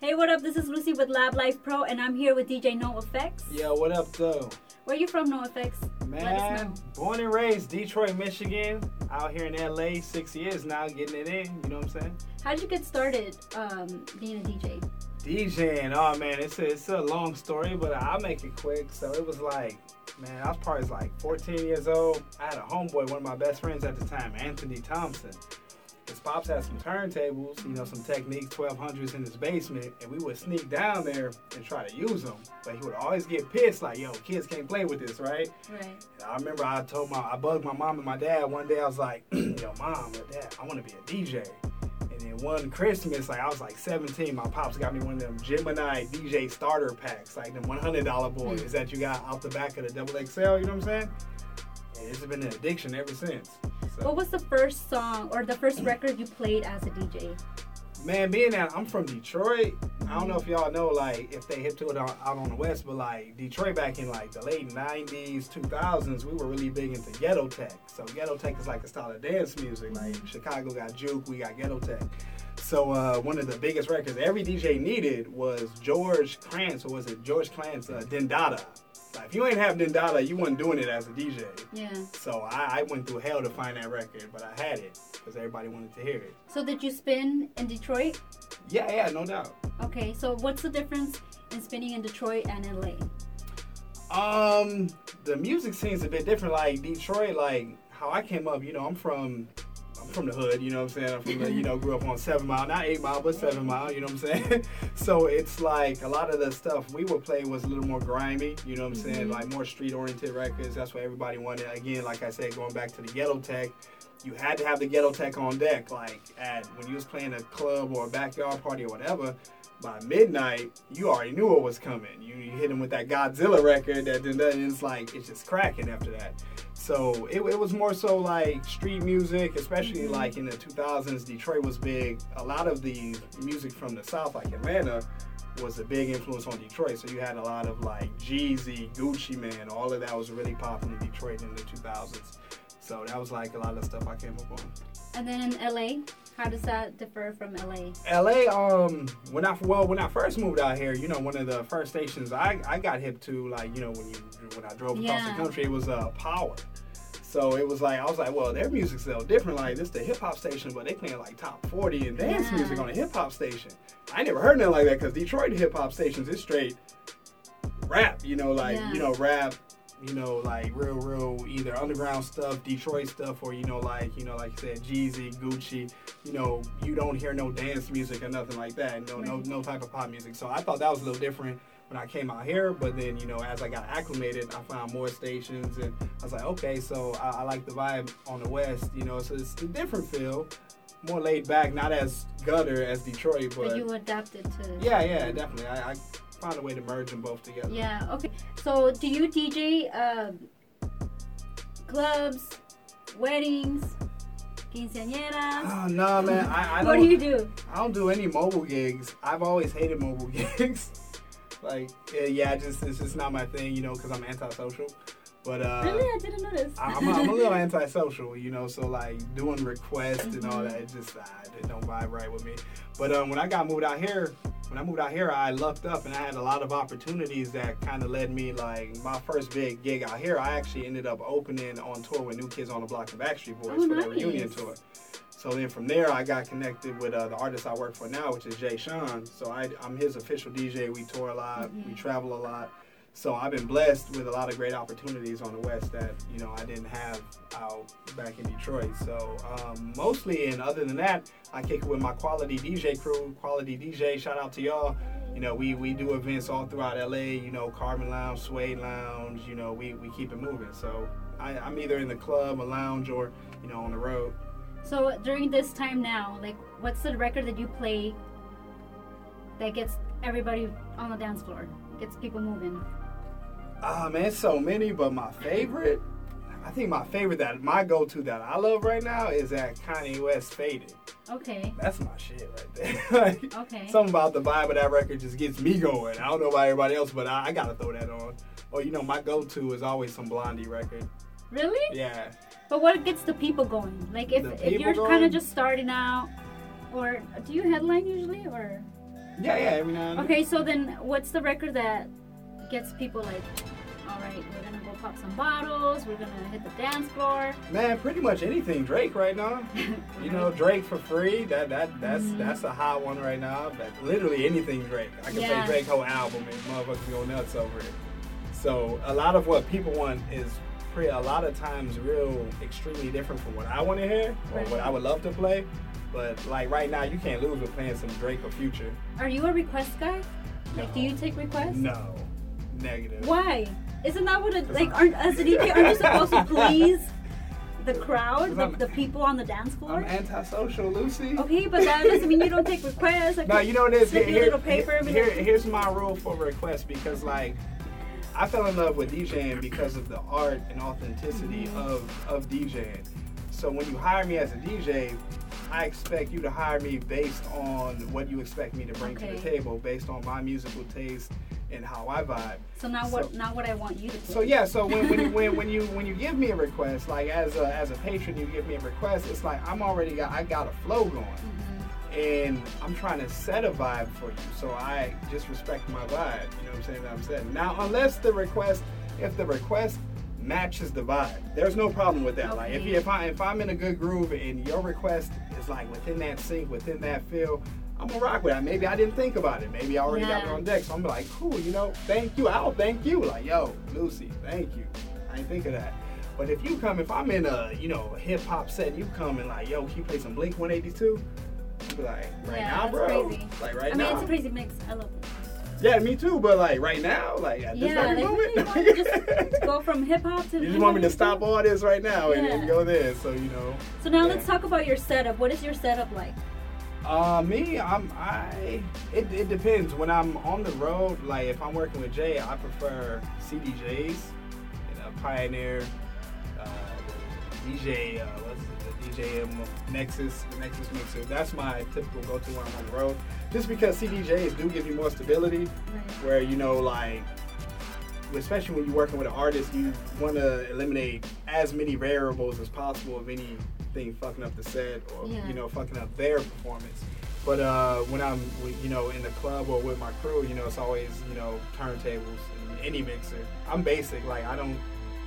Hey, what up? This is Lucy with Lab Life Pro, and I'm here with DJ NoAfex. Yo, what up, though? Where you from, NoAfex? Man, born and raised Detroit, Michigan. Out here in LA, six years now, getting it in. You know what I'm saying? How did you get started um, being a DJ? DJing, oh man, it's a, it's a long story, but I'll make it quick. So it was like, man, I was probably like 14 years old. I had a homeboy, one of my best friends at the time, Anthony Thompson. His pops had some turntables, you know, some Technics, 1200s in his basement, and we would sneak down there and try to use them. But he would always get pissed, like, yo, kids can't play with this, right? Right. And I remember I told my, I bugged my mom and my dad one day. I was like, yo, mom or dad, I want to be a DJ. And then one Christmas, like I was like 17, my pops got me one of them Gemini DJ starter packs, like them $100 boys Mm. that you got out the back of the double XL. You know what I'm saying? And it's been an addiction ever since. So. What was the first song or the first record you played as a DJ? Man, being that I'm from Detroit, I don't know if y'all know, like, if they hip to it out, out on the West, but like Detroit back in like the late 90s, 2000s, we were really big into ghetto tech. So ghetto tech is like a style of dance music. Like Chicago got juke, we got ghetto tech. So uh, one of the biggest records every DJ needed was George Kranz, or was it George Kranz, uh, Din Daa Daa. If you ain't have Din Daa Daa, you wasn't doing it as a DJ. Yeah. So I, I went through hell to find that record, but I had it because everybody wanted to hear it. So did you spin in Detroit? Yeah, yeah, no doubt. Okay. So what's the difference in spinning in Detroit and LA? Um, the music scene's a bit different. Like Detroit, like how I came up. You know, I'm from, from the hood. You know what I'm saying? I'm from the, you know, grew up on Seven Mile, not Eight Mile, but Seven Mile. You know what I'm saying? so it's like a lot of the stuff we would play was a little more grimy. You know what I'm saying? Mhm. Like more street oriented records. That's what everybody wanted. Again, like I said, going back to the ghetto tech. You had to have the ghetto tech on deck, like at when you was playing a club or a backyard party or whatever by midnight, you already knew what was coming. You, you hit him with that Godzilla record that then it's like it's just cracking after that. So it, it was more so like street music, especially Mhm. like in the 2000s. Detroit was big. A lot of the music from the South, like Atlanta, was a big influence on Detroit. So you had a lot of like Jeezy, Gucci Mane, all of that was really popping in Detroit in the 2000s. So that was like a lot of stuff I came up on. And then in LA, how does that differ from LA? LA, um, when I well when I first moved out here, you know, one of the first stations I, I got hip to, like you know, when you when I drove across Yeah. the country, it was uh Power. So it was like I was like, well, their music's so different. Like this, the hip hop station, but they playing like top forty and dance Yeah. music on a hip hop station. I never heard nothing like that because Detroit hip hop stations is straight rap. You know, like Yeah. you know rap. You know, like real, real either underground stuff, Detroit stuff, or you know, like you know, like you said, Jeezy, Gucci. You know, you don't hear no dance music or nothing like that. No, no, no type of pop music. So I thought that was a little different when I came out here. But then, you know, as I got acclimated, I found more stations, and I was like, okay, so I, I like the vibe on the West. You know, so it's a different feel, more laid back, not as gutter as Detroit, But but you adapted to. yeah, yeah, definitely. I, I found a way to merge them both together. Yeah. Okay. So, do you DJ um, clubs, weddings, quinceañeras? Oh no, man! I, I what do you do? I don't do any mobile gigs. I've always hated mobile gigs. Like, yeah, just it's just not my thing, you know, because I'm antisocial. But uh, really, I didn't notice. I'm, a, I'm a little antisocial, you know, so like doing requests and all Mhm. that, it just uh, it don't vibe right with me. But um, when I got moved out here, when I moved out here, I lucked up and I had a lot of opportunities that kind of led me like my first big gig out here. I actually ended up opening on tour with New Kids on the Block and Backstreet Boys Oh, for their reunion tour. So then from there, I got connected with uh, the artist I work for now, which is Jay Sean. So I, I'm his official DJ. We tour a lot, we Mhm. travel a lot. So I've been blessed with a lot of great opportunities on the West that you know I didn't have out back in Detroit. So um, mostly, and other than that, I kick it with my quality DJ crew. Quality DJ, shout out to y'all. You know, we, we do events all throughout LA. You know, Carbon Lounge, Suede Lounge. You know, we, we keep it moving. So I, I'm either in the club, a lounge, or you know on the road. So during this time now, like, what's the record that you play that gets everybody on the dance floor, gets people moving? Ah man, so many, but my favorite, I think my favorite that my go-to that I love right now is that Kanye West Faded. Okay. That's my shit right there. like, Okay. Something about the vibe of that record just gets me going. I don't know about everybody else, but I, I gotta throw that on. Or you know, my go-to is always some Blondie record. really? Yeah. But what gets the people going? Like if, The if you're kind of just starting out, or do you headline usually, or Yeah, yeah, every now and then. Okay, so then what's the record that gets people like, all right, we're gonna go pop some bottles, we're gonna hit the dance floor. Man, pretty much anything Drake right now. You know, Drake for free. That that that's Mhm. that's a hot one right now. But literally anything Drake. I can Yeah. play Drake whole album and motherfuckers go nuts over it. So a lot of what people want is pretty a lot of times real extremely different from what I want to hear or what I would love to play. But like right now, you can't lose with playing some Drake or Future. Are you a request guy? Like, do you take requests? No, negative. Why? Isn't that what it like? Aren't as a DJ, aren't you supposed to please the crowd, the, the people on the dance floor? I'm antisocial, Lucy. Okay, but that doesn't mean you don't take requests. Like, No, you know what it is. slip you a Here- little paper. be here- here's my rule for requests because, like, I fell in love with DJing because of the art and authenticity Mhm. of, of DJing. So when you hire me as a DJ, I expect you to hire me based on what you expect me to bring to the table, based on my musical taste and how I vibe. so now what? so- Now what I want you to play. So yeah, so when, when you when, when you when you give me a request, like as a as a patron, you give me a request. It's like I'm already got I got a flow going Mhm. and I'm trying to set a vibe for you. So I just respect my vibe. You know what I'm saying? That I'm saying. Now, unless the request, if the request matches the vibe, there's no problem with that. Like if Okay. if I if I'm in a good groove and your request is like within that sync, within that feel. I'm gonna rock with that. Maybe I didn't think about it. Maybe I already got it on deck. So I'm like, cool, you know, thank you. I'll thank you. Like, yo, Lucy, thank you. I didn't think of that. But if you come, if I'm in a, you know, hip hop set, and you come and like, yo, can you play some Blink 182? I'd be like, right Yeah, now, that's bro. crazy. Like right I mean, now. it's a crazy mix. I love it. yeah, me too. But like right now, like at this Yeah, very like, moment, you want to just go from hip hop to. you just want me to stop all this right now and, and Yeah. go there. So you know. So now Yeah. let's talk about your setup. What is your setup like? Uh, me, I'm I. It, it depends. When I'm on the road, like if I'm working with Jay, I prefer CDJs, you know, Pioneer, uh, DJ, uh, what's it, the DJM Nexus, the Nexus mixer. That's my typical go-to when I'm on the road. Just because CDJs do give you more stability, where you know, like, especially when you're working with an artist, you want to eliminate as many variables as possible of fucking up the set or Yeah. you know fucking up their performance. But uh, when I'm you know in the club or with my crew, you know it's always you know turntables and any mixer. I'm basic, like I don't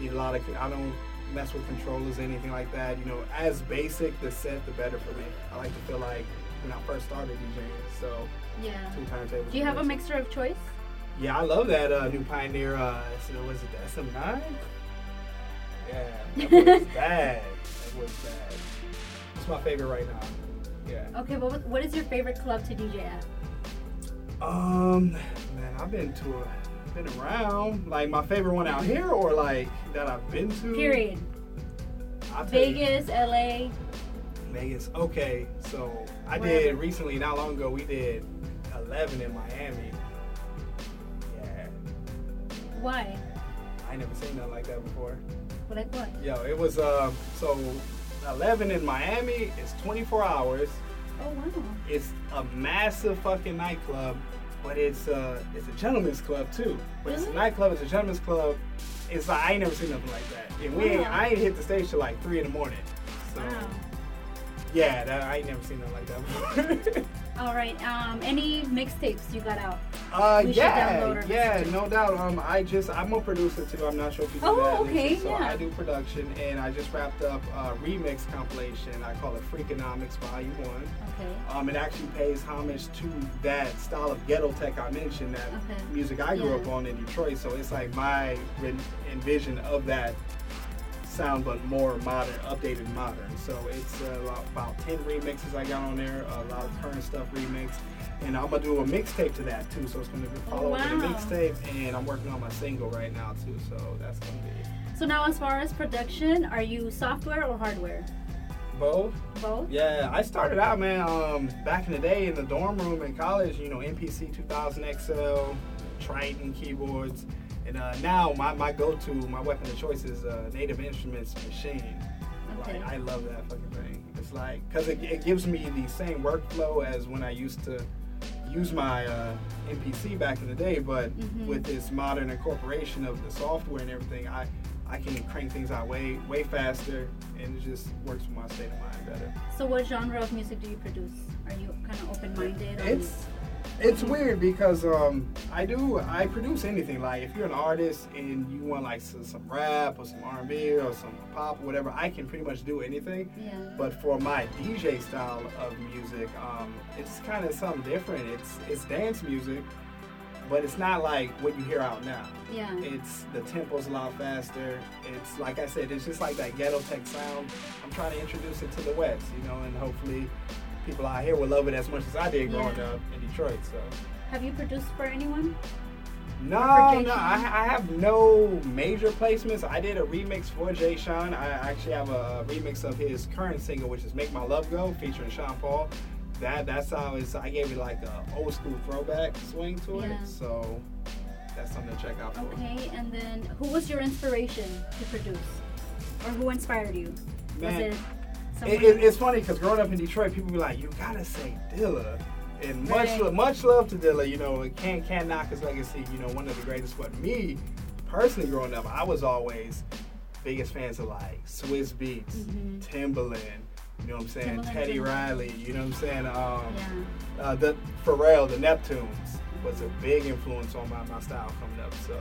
need a lot of I don't mess with controllers or anything like that. You know, as basic the set, the better for me. I like to feel like when I first started DJing, so Yeah. two turntables. Do you have a mixer. mixer of choice? Yeah, I love that uh, new Pioneer. Uh, so was it the SM9? Yeah, that was bad. That was bad. It's my favorite right now. Yeah. Okay, but what, what is your favorite club to DJ at? Um, man, I've been to a, been around. Like my favorite one out here, or like that I've been to. Period. I'll you. Vegas, LA. Vegas. Okay, so I Wherever. did recently, not long ago. We did 11 in Miami. Yeah, Why? I never seen nothing like that before. Like what? Yo, it was um so 11 in Miami is 24 hours. Oh wow. It's a massive fucking nightclub, but it's uh it's a gentleman's club too. But it's a Really? nightclub, it's a gentleman's club. It's like I ain't never seen nothing like that. And we ain't, I ain't hit the stage till like three in the morning. So Wow. yeah, that I ain't never seen nothing like that before. All right. Um, any mixtapes you got out? Uh, We yeah, yeah, no doubt. Um, I just I'm a producer too. I'm not sure if you know Oh, that. okay, So yeah. I do production, and I just wrapped up a remix compilation. I call it Freakonomics Volume One. Okay. Um, it actually pays homage to that style of ghetto tech I mentioned, that Okay. music I grew Yeah. up on in Detroit. So it's like my envision of that sound, but more modern, updated modern. So it's uh, about- about 10 remixes I got on there, a lot of current stuff remixed. And I'm gonna do a mixtape to that too, so it's gonna be follow with a wow. mixtape, and I'm working on my single right now too, so that's gonna be So now, as far as production, are you software or hardware? both. Both. Yeah, I started out, man, um, back in the day in the dorm room in college, you know, MPC 2000 XL, Triton keyboards. And uh, now my, my go-to, my weapon of choice is uh, Native Instruments Maschine. Okay. Like, I love that fucking thing. It's like, because it, it gives me the same workflow as when I used to use my uh, MPC back in the day, but Mhm. with this modern incorporation of the software and everything, I, I can crank things out way, way faster, and it just works with my state of mind better. So, what genre of music do you produce? Are you kind of open-minded? or- It's It's weird because um, I do I produce anything. Like if you're an artist and you want like some, some rap or some R&B or some pop or whatever, I can pretty much do anything. Yeah. But for my DJ style of music, um, it's kind of something different. It's it's dance music, but it's not like what you hear out now. Yeah. It's the tempo's a lot faster. It's like I said, it's just like that ghetto tech sound. I'm trying to introduce it to the West, you know, and hopefully people out here will love it as much as I did growing up in Detroit. So Have you produced for anyone? no, no, I, I have no major placements. I did a remix for Jay Sean. I actually have a remix of his current single, which is "Make My Love Go," featuring Sean Paul. That that's how it's. I gave it like a old school throwback swing to Yeah. it. So that's something to check out for. Okay, and then who was your inspiration to produce? Or who inspired you? Man, was it? It, it, it's funny because growing up in Detroit, people be like, "You gotta say Dilla," and much Right. much love to Dilla. You know, it can't can't knock his legacy. You know, one of the greatest. But me, personally, growing up, I was always biggest fans of like Swizz Beatz, Mhm. Timbaland. You know what I'm saying? Teddy Riley. You know what I'm saying? Um, Yeah. uh, the Pharrell, the Neptunes was a big influence on my, my style coming up. So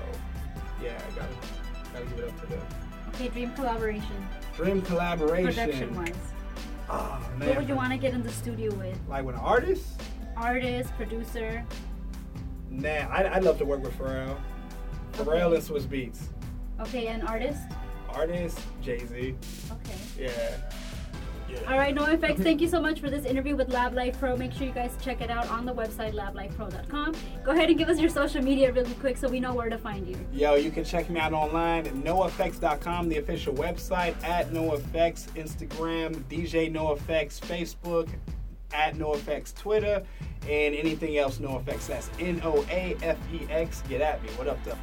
yeah, I gotta gotta give it up to them. Okay, dream collaboration, Dream collaboration. production wise. Oh man. Who would you want to get in the studio with? Like with an artist? Artist, producer. Nah, I'd, I'd love to work with Pharrell. Pharrell Okay. and Swizz Beatz. Okay, an artist. Artist, Jay Z. Okay. Yeah. All right, NoAfex, thank you so much for this interview with Lab Life Pro. Make sure you guys check it out on the website lablifepro.com. Go ahead and give us your social media really quick so we know where to find you. Yo, you can check me out online at noafex.com, the official website, at noafex, Instagram, DJ NoAfex, Facebook, at NoAfex, Twitter, and anything else NoAfex. That's N O A F E X. Get at me. What up, though?